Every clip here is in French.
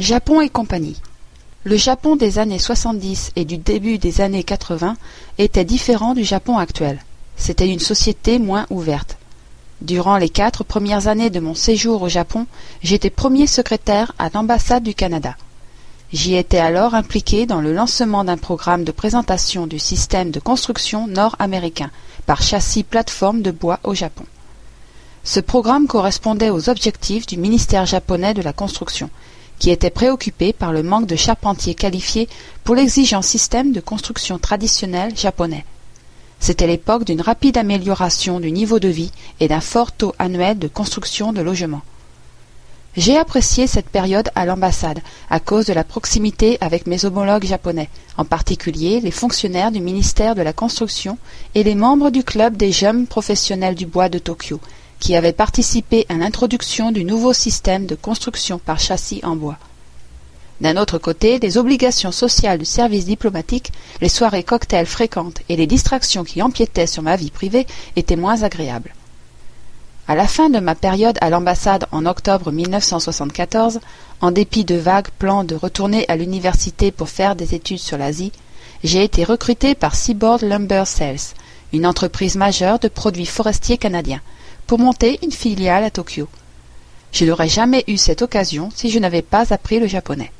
Japon et compagnie. Le Japon des années 70 et du début des années 80 était différent du Japon actuel. C'était une société moins ouverte. Durant les quatre premières années de mon séjour au Japon, j'étais premier secrétaire à l'ambassade du Canada. J'y étais alors impliqué dans le lancement d'un programme de présentation du système de construction nord-américain par châssis plateforme de bois au Japon. Ce programme correspondait aux objectifs du ministère japonais de la construction qui était préoccupé par le manque de charpentiers qualifiés pour l'exigeant système de construction traditionnel japonais. C'était l'époque d'une rapide amélioration du niveau de vie et d'un fort taux annuel de construction de logements. J'ai apprécié cette période à l'ambassade à cause de la proximité avec mes homologues japonais, en particulier les fonctionnaires du ministère de la Construction et les membres du club des jeunes professionnels du bois de Tokyo, qui avait participé à l'introduction du nouveau système de construction par châssis en bois. D'un autre côté, les obligations sociales du service diplomatique, les soirées cocktails fréquentes et les distractions qui empiétaient sur ma vie privée étaient moins agréables. À la fin de ma période à l'ambassade en octobre 1974, en dépit de vagues plans de retourner à l'université pour faire des études sur l'Asie, j'ai été recruté par Seaboard Lumber Sales, une entreprise majeure de produits forestiers canadiens, pour monter une filiale à Tokyo. Je n'aurais jamais eu cette occasion si je n'avais pas appris le japonais.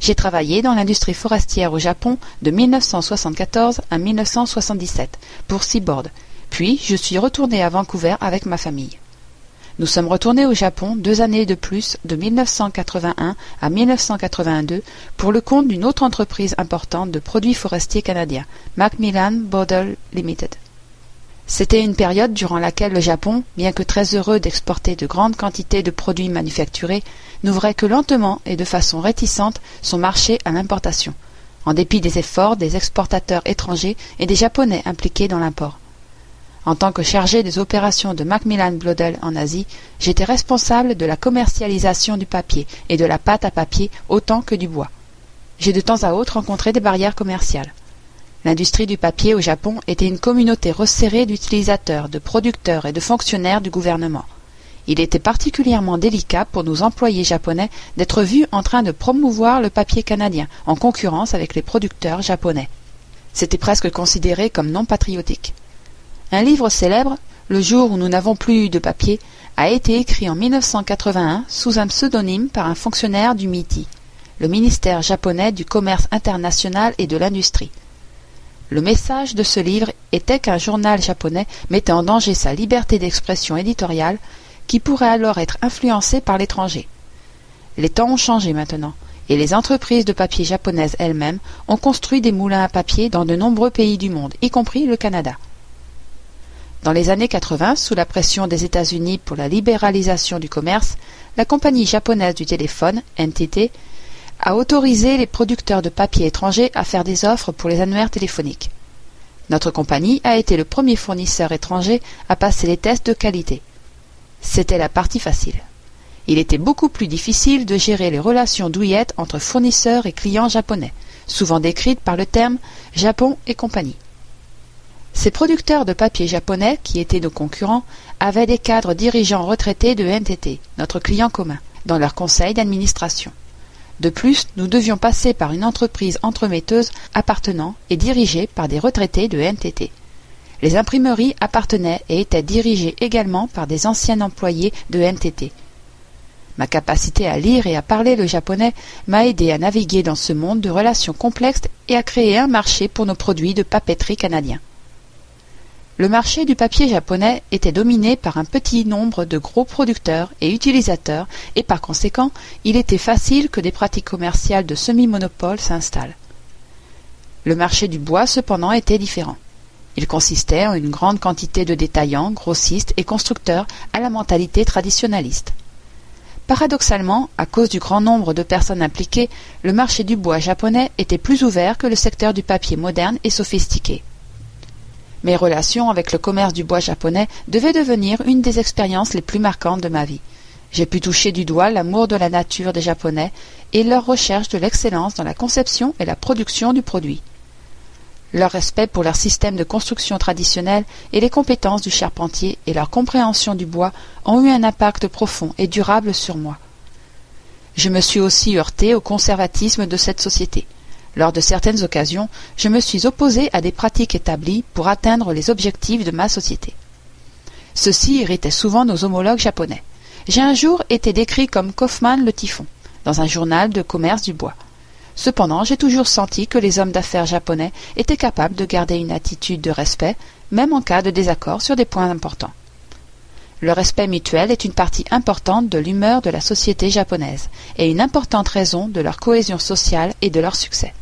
J'ai travaillé dans l'industrie forestière au Japon de 1974 à 1977 pour Seaboard, puis je suis retourné à Vancouver avec ma famille. Nous sommes retournés au Japon deux années de plus, de 1981 à 1982, pour le compte d'une autre entreprise importante de produits forestiers canadiens, Macmillan Bodle Limited. C'était une période durant laquelle le Japon, bien que très heureux d'exporter de grandes quantités de produits manufacturés, n'ouvrait que lentement et de façon réticente son marché à l'importation, en dépit des efforts des exportateurs étrangers et des Japonais impliqués dans l'import. En tant que chargé des opérations de Macmillan Bloedel en Asie, j'étais responsable de la commercialisation du papier et de la pâte à papier autant que du bois. J'ai de temps à autre rencontré des barrières commerciales. L'industrie du papier au Japon était une communauté resserrée d'utilisateurs, de producteurs et de fonctionnaires du gouvernement. Il était particulièrement délicat pour nos employés japonais d'être vus en train de promouvoir le papier canadien en concurrence avec les producteurs japonais. C'était presque considéré comme non patriotique. Un livre célèbre, Le jour où nous n'avons plus eu de papier, a été écrit en 1981 sous un pseudonyme par un fonctionnaire du MITI, le ministère japonais du commerce international et de l'industrie. Le message de ce livre était qu'un journal japonais mettait en danger sa liberté d'expression éditoriale, qui pourrait alors être influencée par l'étranger. Les temps ont changé maintenant, et les entreprises de papier japonaises elles-mêmes ont construit des moulins à papier dans de nombreux pays du monde, y compris le Canada. Dans les années 80, sous la pression des États-Unis pour la libéralisation du commerce, la compagnie japonaise du téléphone, NTT, a autorisé les producteurs de papier étrangers à faire des offres pour les annuaires téléphoniques. Notre compagnie a été le premier fournisseur étranger à passer les tests de qualité. C'était la partie facile. Il était beaucoup plus difficile de gérer les relations douillettes entre fournisseurs et clients japonais, souvent décrites par le terme Japon et compagnie. Ces producteurs de papier japonais, qui étaient nos concurrents, avaient des cadres dirigeants retraités de NTT, notre client commun, dans leur conseil d'administration. De plus, nous devions passer par une entreprise entremetteuse appartenant et dirigée par des retraités de NTT. Les imprimeries appartenaient et étaient dirigées également par des anciens employés de NTT. Ma capacité à lire et à parler le japonais m'a aidé à naviguer dans ce monde de relations complexes et à créer un marché pour nos produits de papeterie canadiens. Le marché du papier japonais était dominé par un petit nombre de gros producteurs et utilisateurs et par conséquent il était facile que des pratiques commerciales de semi-monopole s'installent. Le marché du bois cependant était différent. Il consistait en une grande quantité de détaillants, grossistes et constructeurs à la mentalité traditionnaliste. Paradoxalement, à cause du grand nombre de personnes impliquées, le marché du bois japonais était plus ouvert que le secteur du papier moderne et sophistiqué. Mes relations avec le commerce du bois japonais devaient devenir une des expériences les plus marquantes de ma vie. J'ai pu toucher du doigt l'amour de la nature des Japonais et leur recherche de l'excellence dans la conception et la production du produit. Leur respect pour leur système de construction traditionnel et les compétences du charpentier et leur compréhension du bois ont eu un impact profond et durable sur moi. Je me suis aussi heurté au conservatisme de cette société. Lors de certaines occasions, je me suis opposé à des pratiques établies pour atteindre les objectifs de ma société. Ceci irritait souvent nos homologues japonais. J'ai un jour été décrit comme Kaufmann le typhon, dans un journal de commerce du bois. Cependant, j'ai toujours senti que les hommes d'affaires japonais étaient capables de garder une attitude de respect, même en cas de désaccord sur des points importants. Le respect mutuel est une partie importante de l'humeur de la société japonaise et une importante raison de leur cohésion sociale et de leur succès.